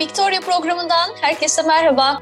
Victoria programından herkese merhaba.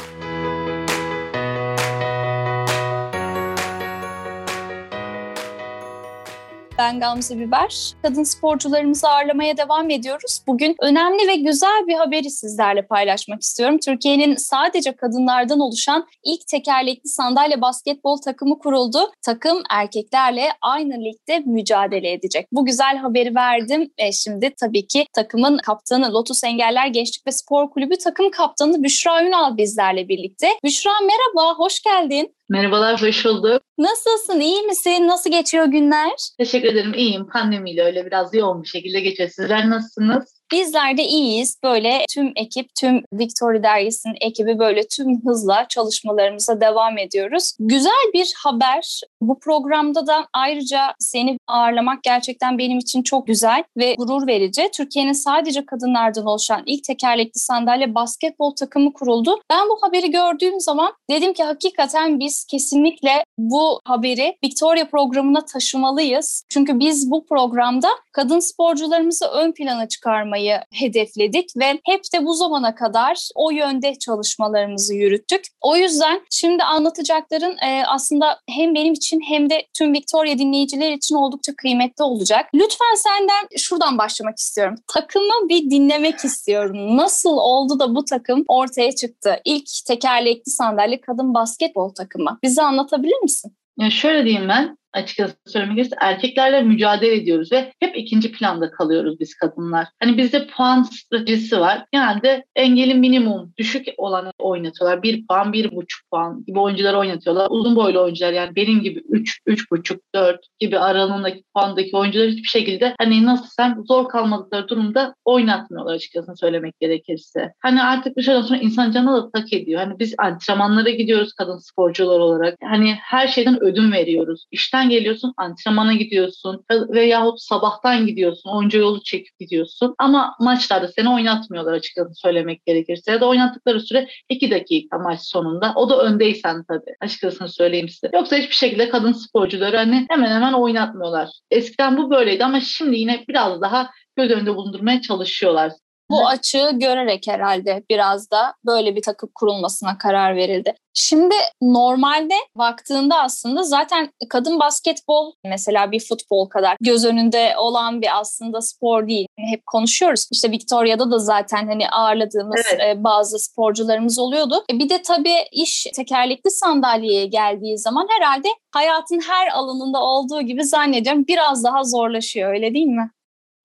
Ben Gamze Biber. Kadın sporcularımızı ağırlamaya devam ediyoruz. Bugün önemli ve güzel bir haberi sizlerle paylaşmak istiyorum. Türkiye'nin sadece kadınlardan oluşan ilk tekerlekli sandalye basketbol takımı kuruldu. Takım erkeklerle aynı ligde mücadele edecek. Bu güzel haberi verdim ve şimdi tabii ki takımın kaptanı Lotus Engeller Gençlik ve Spor Kulübü takım kaptanı Büşra Ünal bizlerle birlikte. Büşra merhaba, hoş geldin. Merhabalar, hoş bulduk. Nasılsın, iyi misin? Nasıl geçiyor günler? Teşekkür ederim, iyiyim. Pandemiyle öyle biraz yoğun bir şekilde geçiyor. Sizler nasılsınız? Bizler de iyiyiz. Böyle tüm ekip, tüm Victory Dergisi'nin ekibi böyle tüm hızla çalışmalarımıza devam ediyoruz. Güzel bir haber. Bu programda da ayrıca seni ağırlamak gerçekten benim için çok güzel ve gurur verici. Türkiye'nin sadece kadınlardan oluşan ilk tekerlekli sandalye basketbol takımı kuruldu. Ben bu haberi gördüğüm zaman dedim ki hakikaten biz kesinlikle bu haberi Victoria programına taşımalıyız. Çünkü biz bu programda kadın sporcularımızı ön plana çıkarmayı olmayı hedefledik ve hep de bu zamana kadar o yönde çalışmalarımızı yürüttük. O yüzden şimdi anlatacakların e, aslında hem benim için hem de tüm Victoria dinleyiciler için oldukça kıymetli olacak. Lütfen senden şuradan başlamak istiyorum. Takımı bir dinlemek istiyorum. Nasıl oldu da bu takım ortaya çıktı? İlk tekerlekli sandalye kadın basketbol takımı. Bize anlatabilir misin? Ya şöyle diyeyim ben, açıkçası söylemek gerekirse erkeklerle mücadele ediyoruz ve hep ikinci planda kalıyoruz biz kadınlar. Hani bizde puan stratejisi var. Genelde engeli minimum düşük olanı oynatıyorlar. Bir puan, bir buçuk puan gibi oyuncuları oynatıyorlar. Uzun boylu oyuncular yani benim gibi üç, üç buçuk, dört gibi aralığındaki puandaki oyuncular hiçbir şekilde hani nasıl sen zor kalmadıkları durumda oynatmıyorlar açıkçası söylemek gerekirse. Hani artık bir şeyden sonra insan canına da tak ediyor. Hani biz antrenmanlara gidiyoruz kadın sporcular olarak. Hani her şeyden ödün veriyoruz. İşten İşten geliyorsun, antrenmana gidiyorsun veyahut sabahtan gidiyorsun, oyuncu yolu çekip gidiyorsun. Ama maçlarda seni oynatmıyorlar açıkçası söylemek gerekirse. Ya da oynattıkları süre 2 dakika maç sonunda. O da öndeysen tabii açıkçası söyleyeyim size. Yoksa hiçbir şekilde kadın sporcuları hani hemen hemen oynatmıyorlar. Eskiden bu böyleydi ama şimdi yine biraz daha göz önünde bulundurmaya çalışıyorlar. Bu açığı görerek herhalde biraz da böyle bir takım kurulmasına karar verildi. Şimdi normalde baktığında aslında zaten kadın basketbol mesela bir futbol kadar göz önünde olan bir aslında spor değil. Hep konuşuyoruz. İşte Victoria'da da zaten hani ağırladığımız evet. E, bazı sporcularımız oluyordu. E, bir de tabii iş tekerlekli sandalyeye geldiği zaman herhalde hayatın her alanında olduğu gibi zannediyorum biraz daha zorlaşıyor öyle değil mi?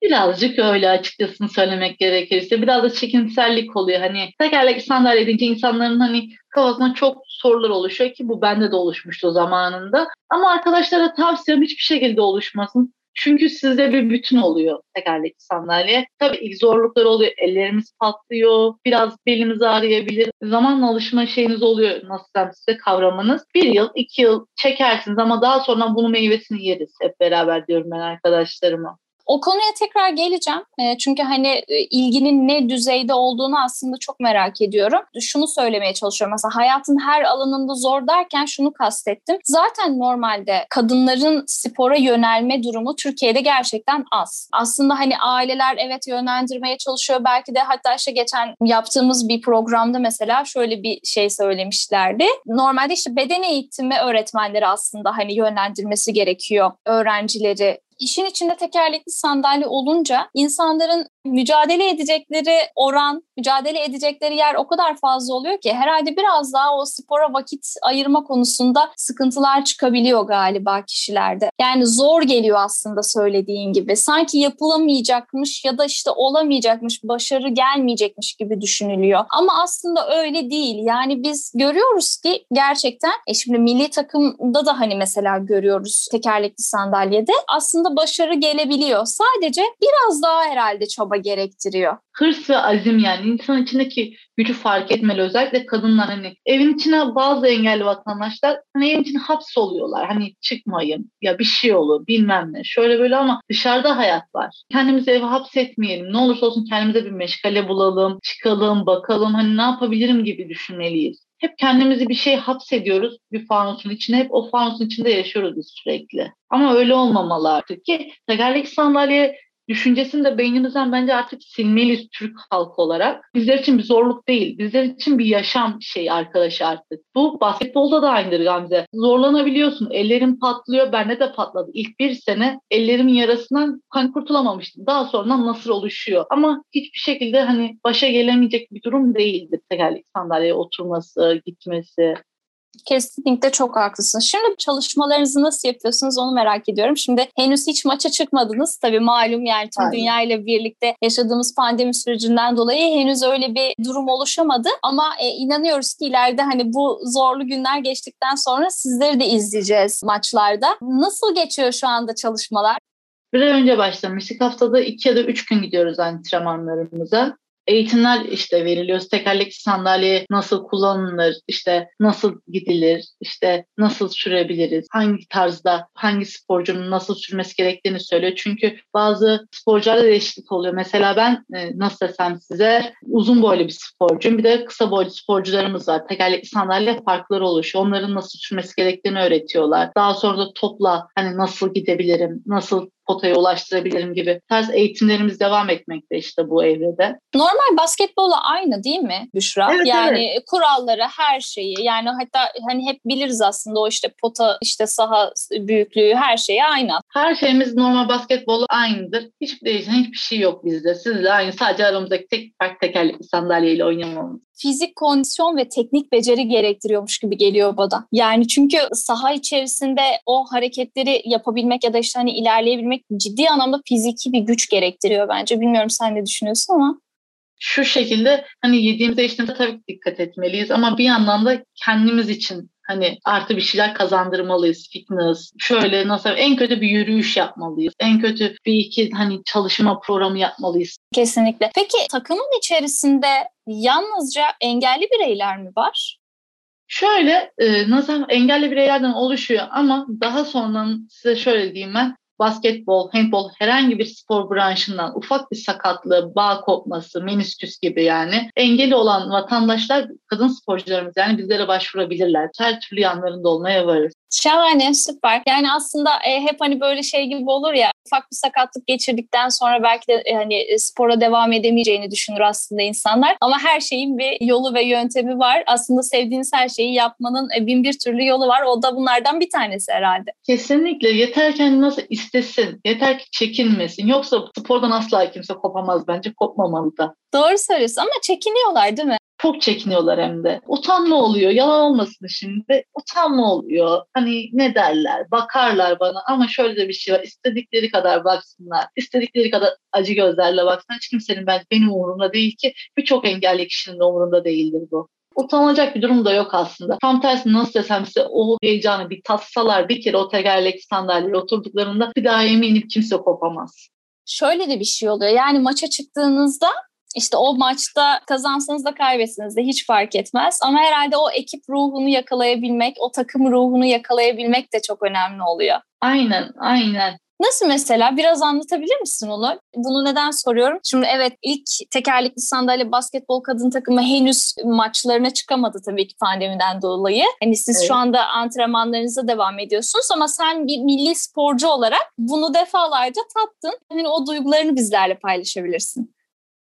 Birazcık öyle açıkçası söylemek gerekirse. Biraz da çekinsellik oluyor. Hani tekerlekli sandalye edince insanların hani kafasına çok sorular oluşuyor ki bu bende de oluşmuştu zamanında. Ama arkadaşlara tavsiyem hiçbir şekilde oluşmasın. Çünkü sizde bir bütün oluyor tekerlekli sandalye. Tabii ilk zorluklar oluyor. Ellerimiz patlıyor. Biraz belimiz ağrıyabilir. Zamanla alışma şeyiniz oluyor nasıl size kavramanız. Bir yıl, iki yıl çekersiniz ama daha sonra bunun meyvesini yeriz hep beraber diyorum ben arkadaşlarıma. O konuya tekrar geleceğim. E, çünkü hani e, ilginin ne düzeyde olduğunu aslında çok merak ediyorum. Şunu söylemeye çalışıyorum. Mesela hayatın her alanında zor derken şunu kastettim. Zaten normalde kadınların spora yönelme durumu Türkiye'de gerçekten az. Aslında hani aileler evet yönlendirmeye çalışıyor. Belki de hatta işte geçen yaptığımız bir programda mesela şöyle bir şey söylemişlerdi. Normalde işte beden eğitimi öğretmenleri aslında hani yönlendirmesi gerekiyor öğrencileri işin içinde tekerlekli sandalye olunca insanların mücadele edecekleri oran, mücadele edecekleri yer o kadar fazla oluyor ki herhalde biraz daha o spora vakit ayırma konusunda sıkıntılar çıkabiliyor galiba kişilerde. Yani zor geliyor aslında söylediğin gibi. Sanki yapılamayacakmış ya da işte olamayacakmış, başarı gelmeyecekmiş gibi düşünülüyor. Ama aslında öyle değil. Yani biz görüyoruz ki gerçekten e şimdi milli takımda da hani mesela görüyoruz tekerlekli sandalyede aslında başarı gelebiliyor. Sadece biraz daha herhalde çaba çaba gerektiriyor. Hırs ve azim yani insan içindeki gücü fark etmeli özellikle kadınlar hani evin içine bazı engelli vatandaşlar hani evin içine hapsoluyorlar hani çıkmayın ya bir şey olur bilmem ne şöyle böyle ama dışarıda hayat var. Kendimizi eve hapsetmeyelim ne olursa olsun kendimize bir meşgale bulalım çıkalım bakalım hani ne yapabilirim gibi düşünmeliyiz hep kendimizi bir şey hapsediyoruz bir fanusun içine. Hep o fanusun içinde yaşıyoruz biz sürekli. Ama öyle olmamalı artık ki tekerlek sandalye düşüncesini de beynimizden bence artık silmeliyiz Türk halkı olarak. Bizler için bir zorluk değil. Bizler için bir yaşam şey arkadaşı artık. Bu basketbolda da aynıdır Gamze. Zorlanabiliyorsun. Ellerin patlıyor. Bende de patladı. İlk bir sene ellerimin yarasından hani kurtulamamıştım. Daha sonra nasır oluşuyor. Ama hiçbir şekilde hani başa gelemeyecek bir durum değildir tekerlek sandalyeye oturması, gitmesi. Kesinlikle çok haklısın. Şimdi çalışmalarınızı nasıl yapıyorsunuz onu merak ediyorum. Şimdi henüz hiç maça çıkmadınız. Tabii malum yani tüm Aynen. dünya ile birlikte yaşadığımız pandemi sürecinden dolayı henüz öyle bir durum oluşamadı. Ama e, inanıyoruz ki ileride hani bu zorlu günler geçtikten sonra sizleri de izleyeceğiz maçlarda. Nasıl geçiyor şu anda çalışmalar? Bir ay önce başlamıştık. Haftada iki ya da üç gün gidiyoruz antrenmanlarımıza eğitimler işte veriliyor. Tekerlekli sandalye nasıl kullanılır, işte nasıl gidilir, işte nasıl sürebiliriz, hangi tarzda, hangi sporcunun nasıl sürmesi gerektiğini söylüyor. Çünkü bazı sporcularda değişiklik oluyor. Mesela ben e, nasıl desem size uzun boylu bir sporcuyum. Bir de kısa boylu sporcularımız var. Tekerlekli sandalye farkları oluşuyor. Onların nasıl sürmesi gerektiğini öğretiyorlar. Daha sonra da topla hani nasıl gidebilirim, nasıl potaya ulaştırabilirim gibi tarz eğitimlerimiz devam etmekte işte bu evrede. Normal basketbolla aynı değil mi Büşra? Evet, yani evet. kuralları, her şeyi yani hatta hani hep biliriz aslında o işte pota, işte saha büyüklüğü her şeyi aynı. Her şeyimiz normal basketbolla aynıdır. Hiçbir değişen hiçbir şey yok bizde. Sizle aynı. Sadece aramızdaki tek fark tekerlekli sandalyeyle oynamamız fizik kondisyon ve teknik beceri gerektiriyormuş gibi geliyor bana. Yani çünkü saha içerisinde o hareketleri yapabilmek ya da işte hani ilerleyebilmek ciddi anlamda fiziki bir güç gerektiriyor bence. Bilmiyorum sen ne düşünüyorsun ama şu şekilde hani yediğimize içtiğimize tabii dikkat etmeliyiz ama bir yandan da kendimiz için hani artı bir şeyler kazandırmalıyız. Fitness, şöyle nasıl en kötü bir yürüyüş yapmalıyız. En kötü bir iki hani çalışma programı yapmalıyız. Kesinlikle. Peki takımın içerisinde yalnızca engelli bireyler mi var? Şöyle e, nasıl engelli bireylerden oluşuyor ama daha sonra size şöyle diyeyim ben basketbol, handbol herhangi bir spor branşından ufak bir sakatlığı, bağ kopması, menisküs gibi yani engeli olan vatandaşlar, kadın sporcularımız yani bizlere başvurabilirler. Her türlü yanlarında olmaya varız. Şahane, süper. Yani aslında e, hep hani böyle şey gibi olur ya ufak bir sakatlık geçirdikten sonra belki de e, hani e, spora devam edemeyeceğini düşünür aslında insanlar. Ama her şeyin bir yolu ve yöntemi var. Aslında sevdiğiniz her şeyi yapmanın e, bin bir türlü yolu var. O da bunlardan bir tanesi herhalde. Kesinlikle. Yeter ki nasıl istesin. Yeter ki çekinmesin. Yoksa spordan asla kimse kopamaz bence. Kopmamalı da. Doğru söylüyorsun ama çekiniyorlar değil mi? Çok çekiniyorlar hem de. Utanma oluyor. Yalan olmasın şimdi. Utanma oluyor. Hani ne derler? Bakarlar bana ama şöyle de bir şey var. İstedikleri kadar baksınlar. İstedikleri kadar acı gözlerle baksınlar. Hiç kimsenin ben, benim umurumda değil ki. Birçok engelli kişinin de umurunda değildir bu. Utanılacak bir durum da yok aslında. Tam tersi nasıl desem size o heyecanı bir tatsalar bir kere o tekerlek sandalyeye oturduklarında bir daha eminim kimse kopamaz. Şöyle de bir şey oluyor. Yani maça çıktığınızda işte o maçta kazansanız da kaybetseniz de hiç fark etmez. Ama herhalde o ekip ruhunu yakalayabilmek, o takım ruhunu yakalayabilmek de çok önemli oluyor. Aynen, aynen. Nasıl mesela? Biraz anlatabilir misin onu? Bunu neden soruyorum? Şimdi evet ilk tekerlekli sandalye basketbol kadın takımı henüz maçlarına çıkamadı tabii ki pandemiden dolayı. Hani siz evet. şu anda antrenmanlarınıza devam ediyorsunuz ama sen bir milli sporcu olarak bunu defalarca tattın. Hani o duygularını bizlerle paylaşabilirsin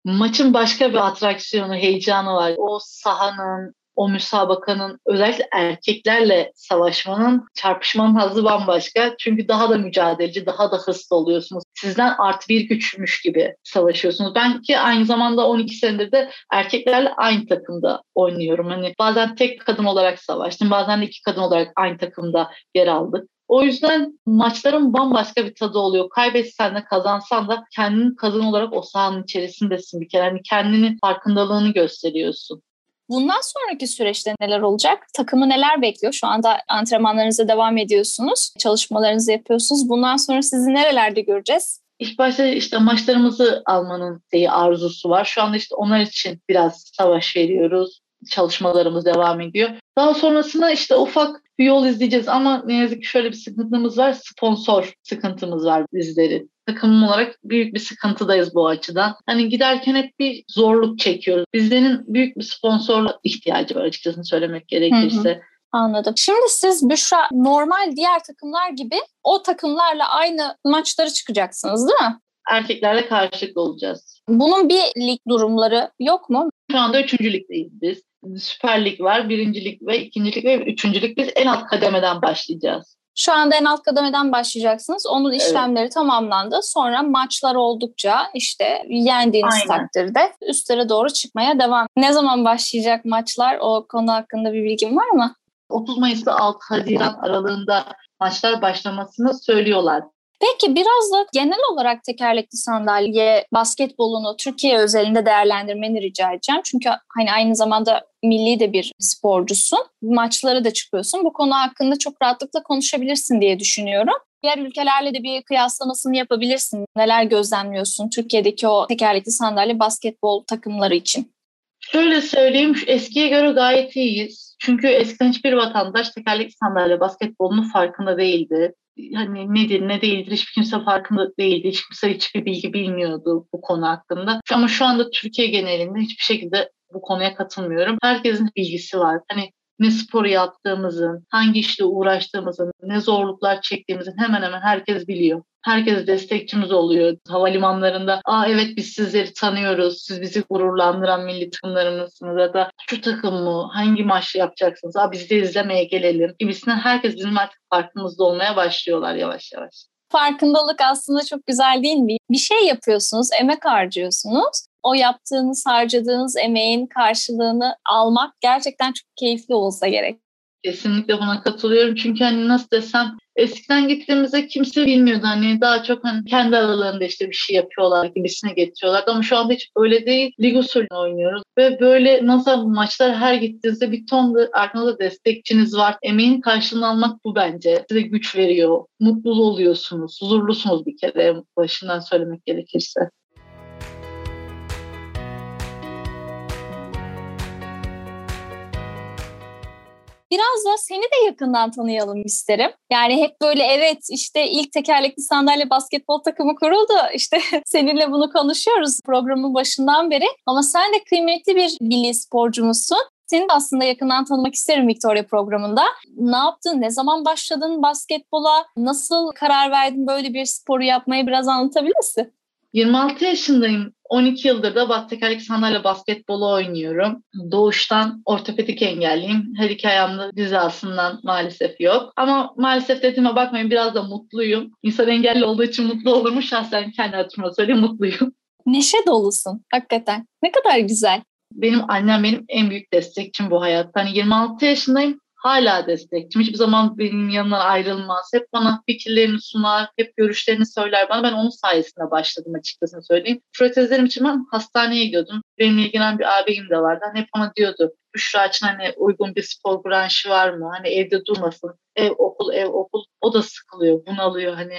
maçın başka bir atraksiyonu, heyecanı var. O sahanın, o müsabakanın özellikle erkeklerle savaşmanın, çarpışmanın hazzı bambaşka. Çünkü daha da mücadeleci, daha da hızlı oluyorsunuz. Sizden artı bir güçmüş gibi savaşıyorsunuz. Ben ki aynı zamanda 12 senedir de erkeklerle aynı takımda oynuyorum. Hani bazen tek kadın olarak savaştım, bazen de iki kadın olarak aynı takımda yer aldık. O yüzden maçların bambaşka bir tadı oluyor. Kaybetsen de kazansan da kendini kazan olarak o sahanın içerisindesin bir kere. Yani kendini farkındalığını gösteriyorsun. Bundan sonraki süreçte neler olacak? Takımı neler bekliyor? Şu anda antrenmanlarınıza devam ediyorsunuz, çalışmalarınızı yapıyorsunuz. Bundan sonra sizi nerelerde göreceğiz? İlk başta işte maçlarımızı almanın şeyi arzusu var. Şu anda işte onlar için biraz savaş veriyoruz. Çalışmalarımız devam ediyor. Daha sonrasında işte ufak bir yol izleyeceğiz ama ne yazık ki şöyle bir sıkıntımız var. Sponsor sıkıntımız var bizleri. Takımım olarak büyük bir sıkıntıdayız bu açıdan. Hani giderken hep bir zorluk çekiyoruz. Bizlerin büyük bir sponsor ihtiyacı var açıkçası söylemek gerekirse. Hı hı. Anladım. Şimdi siz Büşra normal diğer takımlar gibi o takımlarla aynı maçlara çıkacaksınız değil mi? erkeklerle karşılıklı olacağız. Bunun bir lig durumları yok mu? Şu anda üçüncü ligdeyiz biz. Süper Lig var, birincilik ve ikincilik ve üçüncülük. Biz en alt kademeden başlayacağız. Şu anda en alt kademeden başlayacaksınız. Onun işlemleri evet. tamamlandı. Sonra maçlar oldukça işte yendiğiniz Aynen. takdirde üstlere doğru çıkmaya devam. Ne zaman başlayacak maçlar? O konu hakkında bir bilgin var mı? 30 Mayıs'ta 6 Haziran aralığında maçlar başlamasını söylüyorlar. Peki biraz da genel olarak tekerlekli sandalye basketbolunu Türkiye özelinde değerlendirmeni rica edeceğim. Çünkü hani aynı zamanda milli de bir sporcusun. Maçlara da çıkıyorsun. Bu konu hakkında çok rahatlıkla konuşabilirsin diye düşünüyorum. Diğer ülkelerle de bir kıyaslamasını yapabilirsin. Neler gözlemliyorsun Türkiye'deki o tekerlekli sandalye basketbol takımları için? Şöyle söyleyeyim, eskiye göre gayet iyiyiz. Çünkü eskiden hiçbir vatandaş tekerlekli sandalye basketbolunun farkında değildi hani nedir ne değildir hiçbir kimse farkında değildi. Hiç kimse hiçbir bilgi bilmiyordu bu konu hakkında. Ama şu anda Türkiye genelinde hiçbir şekilde bu konuya katılmıyorum. Herkesin bilgisi var. Hani ne spor yaptığımızın, hangi işle uğraştığımızın, ne zorluklar çektiğimizin hemen hemen herkes biliyor. Herkes destekçimiz oluyor. Havalimanlarında aa evet biz sizleri tanıyoruz, siz bizi gururlandıran milli takımlarımızsınız ya da şu takım mı, hangi maç yapacaksınız, aa biz de izlemeye gelelim gibisinden herkes bizim artık farkımızda olmaya başlıyorlar yavaş yavaş farkındalık aslında çok güzel değil mi? Bir şey yapıyorsunuz, emek harcıyorsunuz. O yaptığınız, harcadığınız emeğin karşılığını almak gerçekten çok keyifli olsa gerek. Kesinlikle buna katılıyorum. Çünkü hani nasıl desem eskiden gittiğimizde kimse bilmiyordu. Hani daha çok hani kendi aralarında işte bir şey yapıyorlar gibisine getiriyorlardı. Ama şu anda hiç öyle değil. Lig usulü oynuyoruz. Ve böyle nasıl maçlar her gittiğinizde bir ton da arkanızda destekçiniz var. Emeğin karşılığını almak bu bence. Size güç veriyor. Mutlu oluyorsunuz. Huzurlusunuz bir kere başından söylemek gerekirse. Biraz da seni de yakından tanıyalım isterim. Yani hep böyle evet işte ilk tekerlekli sandalye basketbol takımı kuruldu. İşte seninle bunu konuşuyoruz programın başından beri. Ama sen de kıymetli bir milli sporcumuzsun. Seni de aslında yakından tanımak isterim Victoria programında. Ne yaptın? Ne zaman başladın basketbola? Nasıl karar verdin böyle bir sporu yapmaya biraz anlatabilir misin? 26 yaşındayım. 12 yıldır da bat tekerlekli sandalye basketbolu oynuyorum. Doğuştan ortopedik engelliyim. Her iki ayağımda hizasından maalesef yok. Ama maalesef dediğime bakmayın biraz da mutluyum. İnsan engelli olduğu için mutlu olur mu? Şahsen kendi adıma söyleyeyim mutluyum. Neşe dolusun hakikaten. Ne kadar güzel. Benim annem benim en büyük destekçim bu hayatta. Hani 26 yaşındayım hala destekçim. Hiçbir zaman benim yanımdan ayrılmaz. Hep bana fikirlerini sunar, hep görüşlerini söyler bana. Ben onun sayesinde başladım açıkçası söyleyeyim. Protezlerim için ben hastaneye gidiyordum. Benimle ilgilenen bir ağabeyim de vardı. Hani hep bana diyordu. Büşra için hani uygun bir spor branşı var mı? Hani evde durmasın. Ev okul, ev okul. O da sıkılıyor, bunalıyor. Hani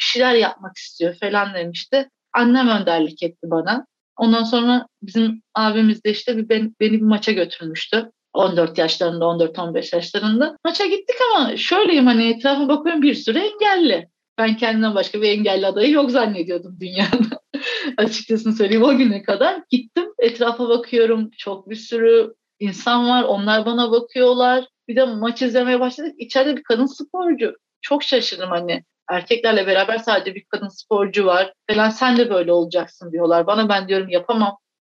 bir şeyler yapmak istiyor falan demişti. Annem önderlik etti bana. Ondan sonra bizim abimiz de işte bir beni, beni bir maça götürmüştü. 14 yaşlarında, 14-15 yaşlarında. Maça gittik ama şöyleyim hani etrafa bakıyorum bir sürü engelli. Ben kendimden başka bir engelli adayı yok zannediyordum dünyada. Açıkçası söyleyeyim o güne kadar. Gittim etrafa bakıyorum. Çok bir sürü insan var. Onlar bana bakıyorlar. Bir de maç izlemeye başladık. İçeride bir kadın sporcu. Çok şaşırdım hani. Erkeklerle beraber sadece bir kadın sporcu var. Falan sen de böyle olacaksın diyorlar. Bana ben diyorum yapamam.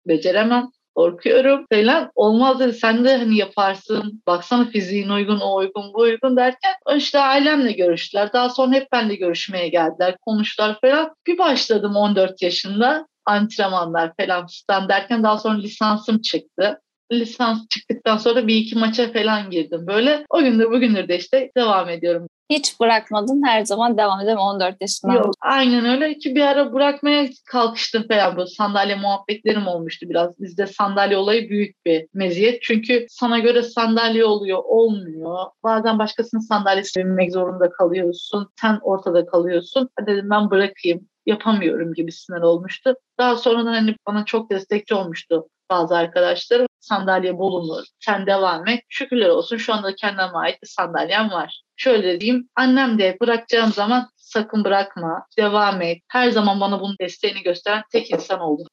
Beceremem korkuyorum falan. Olmaz dedi sen de hani yaparsın. Baksana fiziğin uygun, o uygun, bu uygun derken işte ailemle görüştüler. Daha sonra hep benle görüşmeye geldiler. Konuştular falan. Bir başladım 14 yaşında antrenmanlar falan fistan derken daha sonra lisansım çıktı. Lisans çıktıktan sonra bir iki maça falan girdim. Böyle o gündür bugündür de işte devam ediyorum. Hiç bırakmadın her zaman devam edelim 14 yaşından. Yok aynen öyle ki bir ara bırakmaya kalkıştım falan bu sandalye muhabbetlerim olmuştu biraz. Bizde sandalye olayı büyük bir meziyet. Çünkü sana göre sandalye oluyor olmuyor. Bazen başkasının sandalyesi binmek zorunda kalıyorsun. Sen ortada kalıyorsun. Dedim ben bırakayım yapamıyorum gibisinden olmuştu. Daha sonra hani bana çok destekçi olmuştu bazı arkadaşlarım. Sandalye bulunur, sen devam et. Şükürler olsun şu anda kendime ait bir sandalyem var. Şöyle diyeyim, annem de bırakacağım zaman sakın bırakma, devam et. Her zaman bana bunun desteğini gösteren tek insan oldu.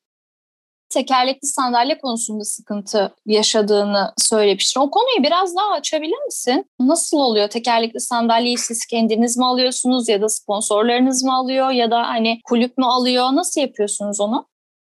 tekerlekli sandalye konusunda sıkıntı yaşadığını söylemiştin. O konuyu biraz daha açabilir misin? Nasıl oluyor? Tekerlekli sandalyeyi siz kendiniz mi alıyorsunuz ya da sponsorlarınız mı alıyor ya da hani kulüp mü alıyor? Nasıl yapıyorsunuz onu?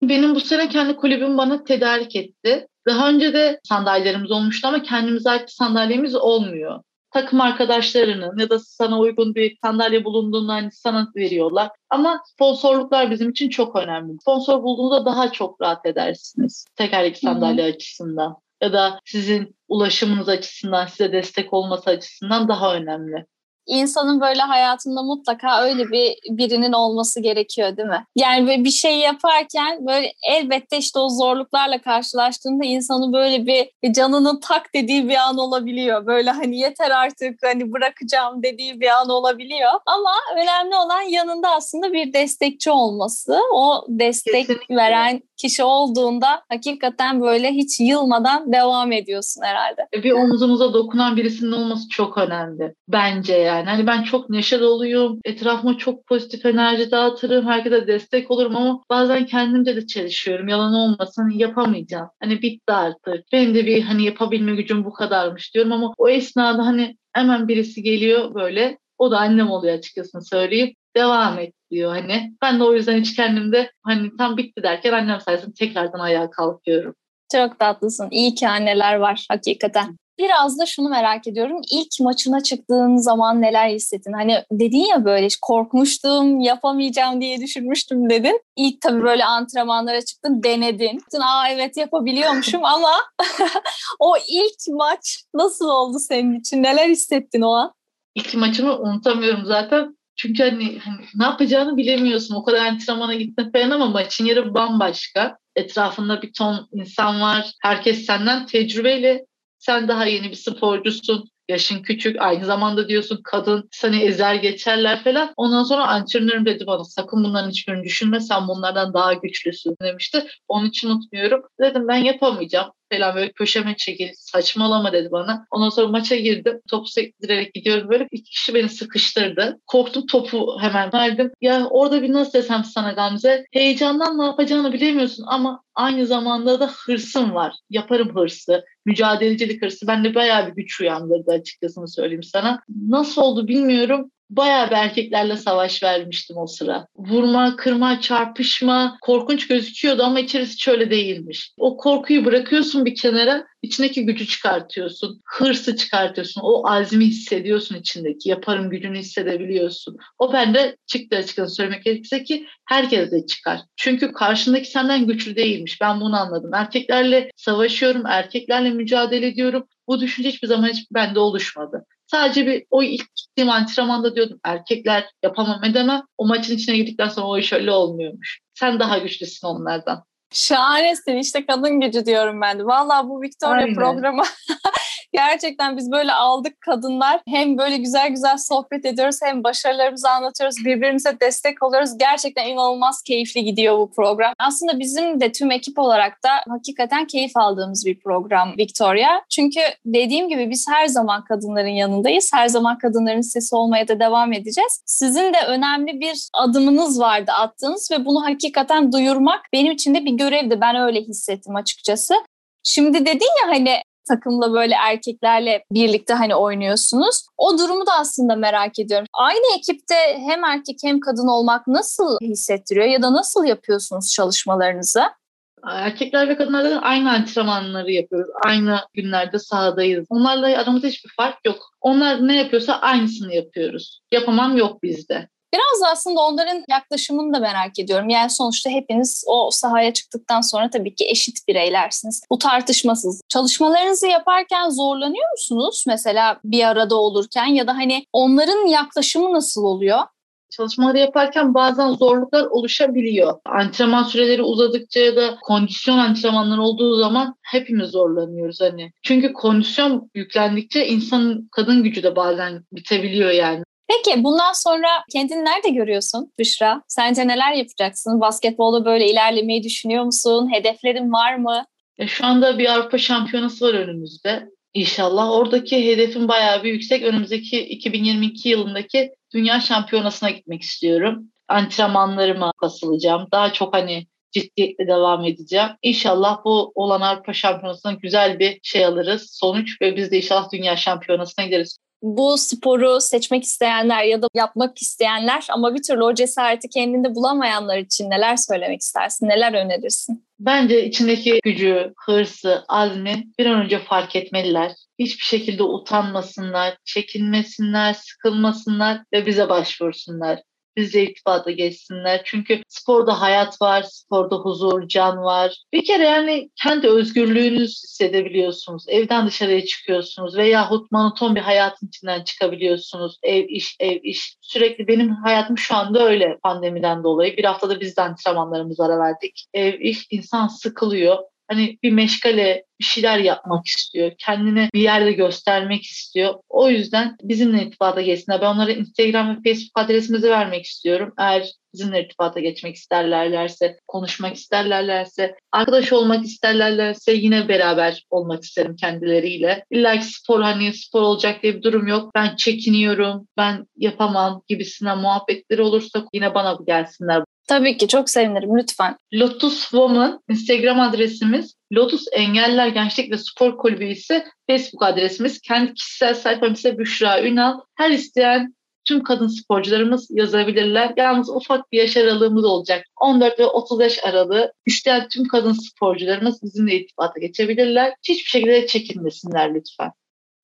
Benim bu sene kendi kulübüm bana tedarik etti. Daha önce de sandalyelerimiz olmuştu ama kendimize ait sandalyemiz olmuyor takım arkadaşlarının ya da sana uygun bir sandalye bulunduğunda hani sana veriyorlar. Ama sponsorluklar bizim için çok önemli. Sponsor bulduğunda daha çok rahat edersiniz tekerlekli sandalye Hı-hı. açısından ya da sizin ulaşımınız açısından size destek olması açısından daha önemli insanın böyle hayatında mutlaka öyle bir birinin olması gerekiyor değil mi? Yani böyle bir şey yaparken böyle elbette işte o zorluklarla karşılaştığında insanın böyle bir canının tak dediği bir an olabiliyor. Böyle hani yeter artık hani bırakacağım dediği bir an olabiliyor. Ama önemli olan yanında aslında bir destekçi olması. O destek Kesinlikle. veren kişi olduğunda hakikaten böyle hiç yılmadan devam ediyorsun herhalde. Bir omuzumuza dokunan birisinin olması çok önemli bence yani. Hani ben çok neşe doluyum, etrafıma çok pozitif enerji dağıtırım, herkese destek olurum ama bazen kendimce de çalışıyorum. Yalan olmasın yapamayacağım. Hani bitti artık. Benim de bir hani yapabilme gücüm bu kadarmış diyorum ama o esnada hani hemen birisi geliyor böyle o da annem oluyor açıkçası söyleyip devam et diyor hani. Ben de o yüzden hiç kendimde hani tam bitti derken annem sayesinde tekrardan ayağa kalkıyorum. Çok tatlısın. İyi ki anneler var hakikaten. Biraz da şunu merak ediyorum. İlk maçına çıktığın zaman neler hissettin? Hani dedin ya böyle korkmuştum, yapamayacağım diye düşünmüştüm dedin. İlk tabii böyle antrenmanlara çıktın, denedin. Aa evet yapabiliyormuşum ama o ilk maç nasıl oldu senin için? Neler hissettin o an? İlk maçımı unutamıyorum zaten. Çünkü hani, hani ne yapacağını bilemiyorsun. O kadar antrenmana gittin falan ama maçın yeri bambaşka. Etrafında bir ton insan var. Herkes senden tecrübeyle. Sen daha yeni bir sporcusun yaşın küçük aynı zamanda diyorsun kadın seni ezer geçerler falan. Ondan sonra antrenörüm dedi bana sakın bunların hiçbirini düşünme sen bunlardan daha güçlüsün demişti. Onun için unutmuyorum. Dedim ben yapamayacağım falan böyle köşeme çekil saçmalama dedi bana. Ondan sonra maça girdim. Topu sektirerek gidiyorum böyle. iki kişi beni sıkıştırdı. Korktum topu hemen verdim. Ya orada bir nasıl desem sana Gamze heyecandan ne yapacağını bilemiyorsun ama aynı zamanda da hırsım var. Yaparım hırsı. Mücadelecilik hırsı. Bende bayağı bir güç uyandırdı açıkçası söyleyeyim sana. Nasıl oldu bilmiyorum bayağı bir erkeklerle savaş vermiştim o sıra. Vurma, kırma, çarpışma korkunç gözüküyordu ama içerisi şöyle değilmiş. O korkuyu bırakıyorsun bir kenara, içindeki gücü çıkartıyorsun. Hırsı çıkartıyorsun. O azmi hissediyorsun içindeki. Yaparım gücünü hissedebiliyorsun. O bende çıktı açıkçası söylemek gerekirse ki herkes de çıkar. Çünkü karşındaki senden güçlü değilmiş. Ben bunu anladım. Erkeklerle savaşıyorum, erkeklerle mücadele ediyorum. Bu düşünce hiçbir zaman hiç bende oluşmadı. Sadece bir o ilk gittiğim antrenmanda diyordum erkekler yapamam edemem. O maçın içine girdikten sonra o iş öyle olmuyormuş. Sen daha güçlüsün onlardan. Şahanesin işte kadın gücü diyorum ben de. Valla bu Victoria Aynen. programı Gerçekten biz böyle aldık kadınlar. Hem böyle güzel güzel sohbet ediyoruz hem başarılarımızı anlatıyoruz. Birbirimize destek oluyoruz. Gerçekten inanılmaz keyifli gidiyor bu program. Aslında bizim de tüm ekip olarak da hakikaten keyif aldığımız bir program Victoria. Çünkü dediğim gibi biz her zaman kadınların yanındayız. Her zaman kadınların sesi olmaya da devam edeceğiz. Sizin de önemli bir adımınız vardı attığınız ve bunu hakikaten duyurmak benim için de bir görevdi. Ben öyle hissettim açıkçası. Şimdi dedin ya hani takımla böyle erkeklerle birlikte hani oynuyorsunuz. O durumu da aslında merak ediyorum. Aynı ekipte hem erkek hem kadın olmak nasıl hissettiriyor ya da nasıl yapıyorsunuz çalışmalarınızı? Erkekler ve kadınlar aynı antrenmanları yapıyoruz. Aynı günlerde sahadayız. Onlarla aramızda hiçbir fark yok. Onlar ne yapıyorsa aynısını yapıyoruz. Yapamam yok bizde. Biraz aslında onların yaklaşımını da merak ediyorum. Yani sonuçta hepiniz o sahaya çıktıktan sonra tabii ki eşit bireylersiniz. Bu tartışmasız. Çalışmalarınızı yaparken zorlanıyor musunuz? Mesela bir arada olurken ya da hani onların yaklaşımı nasıl oluyor? çalışmaları yaparken bazen zorluklar oluşabiliyor. Antrenman süreleri uzadıkça ya da kondisyon antrenmanları olduğu zaman hepimiz zorlanıyoruz hani. Çünkü kondisyon yüklendikçe insanın kadın gücü de bazen bitebiliyor yani. Peki bundan sonra kendini nerede görüyorsun Büşra? Sence neler yapacaksın? Basketbolda böyle ilerlemeyi düşünüyor musun? Hedeflerin var mı? Ya şu anda bir Avrupa Şampiyonası var önümüzde. İnşallah oradaki hedefim bayağı bir yüksek. Önümüzdeki 2022 yılındaki Dünya Şampiyonası'na gitmek istiyorum. Antrenmanlarıma basılacağım. Daha çok hani ciddiyetle devam edeceğim. İnşallah bu olan Avrupa Şampiyonası'ndan güzel bir şey alırız. Sonuç ve biz de inşallah Dünya Şampiyonası'na gideriz bu sporu seçmek isteyenler ya da yapmak isteyenler ama bir türlü o cesareti kendinde bulamayanlar için neler söylemek istersin, neler önerirsin? Bence içindeki gücü, hırsı, azmi bir an önce fark etmeliler. Hiçbir şekilde utanmasınlar, çekinmesinler, sıkılmasınlar ve bize başvursunlar bizle irtibata geçsinler. Çünkü sporda hayat var, sporda huzur, can var. Bir kere yani kendi özgürlüğünüzü hissedebiliyorsunuz. Evden dışarıya çıkıyorsunuz veyahut monoton bir hayatın içinden çıkabiliyorsunuz. Ev, iş, ev, iş. Sürekli benim hayatım şu anda öyle pandemiden dolayı. Bir haftada biz de antrenmanlarımıza ara verdik. Ev, iş, insan sıkılıyor hani bir meşgale bir şeyler yapmak istiyor. Kendini bir yerde göstermek istiyor. O yüzden bizimle irtibata geçsinler. Ben onlara Instagram ve Facebook adresimizi vermek istiyorum. Eğer bizimle irtibata geçmek isterlerlerse, konuşmak isterlerlerse, arkadaş olmak isterlerlerse yine beraber olmak isterim kendileriyle. İlla ki spor hani spor olacak diye bir durum yok. Ben çekiniyorum, ben yapamam gibisinden muhabbetleri olursa yine bana gelsinler. Tabii ki çok sevinirim lütfen. Lotus Woman Instagram adresimiz. Lotus Engeller Gençlik ve Spor Kulübü ise Facebook adresimiz. Kendi kişisel sayfam ise Büşra Ünal. Her isteyen tüm kadın sporcularımız yazabilirler. Yalnız ufak bir yaş aralığımız olacak. 14 ve 30 yaş aralığı isteyen tüm kadın sporcularımız bizimle irtibata geçebilirler. Hiçbir şekilde çekinmesinler lütfen.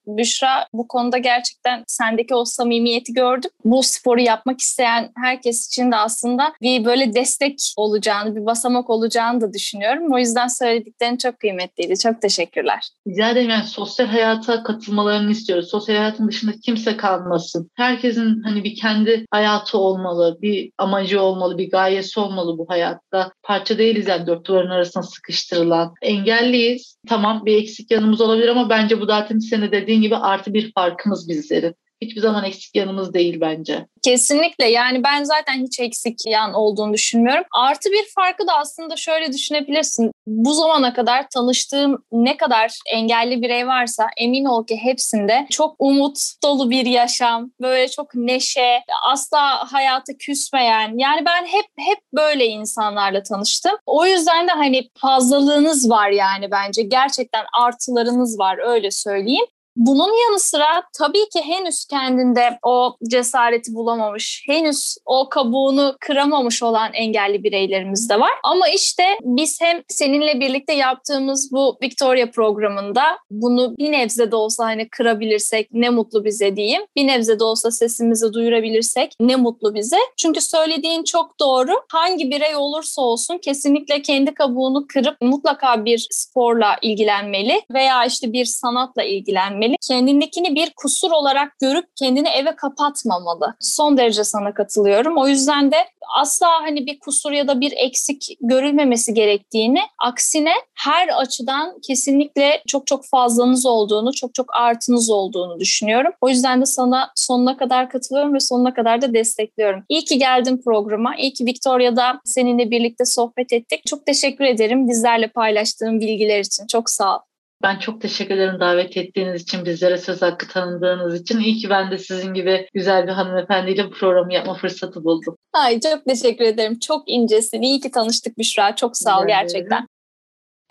Büşra bu konuda gerçekten sendeki o samimiyeti gördüm. Bu sporu yapmak isteyen herkes için de aslında bir böyle destek olacağını, bir basamak olacağını da düşünüyorum. O yüzden söylediklerin çok kıymetliydi. Çok teşekkürler. Rica ederim. Yani sosyal hayata katılmalarını istiyoruz. Sosyal hayatın dışında kimse kalmasın. Herkesin hani bir kendi hayatı olmalı, bir amacı olmalı, bir gayesi olmalı bu hayatta. Parça değiliz yani dört duvarın arasına sıkıştırılan. Engelliyiz. Tamam bir eksik yanımız olabilir ama bence bu zaten sene dediğin dediğin gibi artı bir farkımız bizlerin. Hiçbir zaman eksik yanımız değil bence. Kesinlikle yani ben zaten hiç eksik yan olduğunu düşünmüyorum. Artı bir farkı da aslında şöyle düşünebilirsin. Bu zamana kadar tanıştığım ne kadar engelli birey varsa emin ol ki hepsinde çok umut dolu bir yaşam, böyle çok neşe, asla hayata küsmeyen. Yani ben hep hep böyle insanlarla tanıştım. O yüzden de hani fazlalığınız var yani bence. Gerçekten artılarınız var öyle söyleyeyim. Bunun yanı sıra tabii ki henüz kendinde o cesareti bulamamış, henüz o kabuğunu kıramamış olan engelli bireylerimiz de var. Ama işte biz hem seninle birlikte yaptığımız bu Victoria programında bunu bir nebze de olsa hani kırabilirsek ne mutlu bize diyeyim. Bir nebze de olsa sesimizi duyurabilirsek ne mutlu bize. Çünkü söylediğin çok doğru. Hangi birey olursa olsun kesinlikle kendi kabuğunu kırıp mutlaka bir sporla ilgilenmeli veya işte bir sanatla ilgilenmeli edilmeli. Kendindekini bir kusur olarak görüp kendini eve kapatmamalı. Son derece sana katılıyorum. O yüzden de asla hani bir kusur ya da bir eksik görülmemesi gerektiğini, aksine her açıdan kesinlikle çok çok fazlanız olduğunu, çok çok artınız olduğunu düşünüyorum. O yüzden de sana sonuna kadar katılıyorum ve sonuna kadar da destekliyorum. İyi ki geldin programa. İyi ki Victoria'da seninle birlikte sohbet ettik. Çok teşekkür ederim bizlerle paylaştığın bilgiler için. Çok sağ ol. Ben çok teşekkür ederim davet ettiğiniz için, bizlere söz hakkı tanıdığınız için. İyi ki ben de sizin gibi güzel bir hanımefendiyle bu programı yapma fırsatı buldum. Ay çok teşekkür ederim. Çok incesin. İyi ki tanıştık Büşra. Çok sağ ol gerçekten.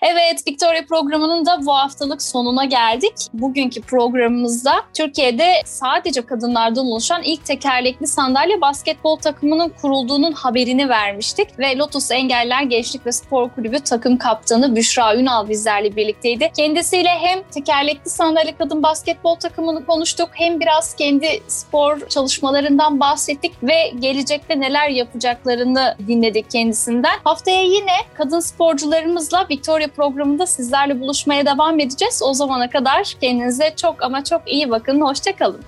Evet, Victoria programının da bu haftalık sonuna geldik. Bugünkü programımızda Türkiye'de sadece kadınlardan oluşan ilk tekerlekli sandalye basketbol takımının kurulduğunun haberini vermiştik. Ve Lotus Engeller Gençlik ve Spor Kulübü takım kaptanı Büşra Ünal bizlerle birlikteydi. Kendisiyle hem tekerlekli sandalye kadın basketbol takımını konuştuk hem biraz kendi spor çalışmalarından bahsettik ve gelecekte neler yapacaklarını dinledik kendisinden. Haftaya yine kadın sporcularımızla Victoria programında sizlerle buluşmaya devam edeceğiz. O zamana kadar kendinize çok ama çok iyi bakın. Hoşçakalın.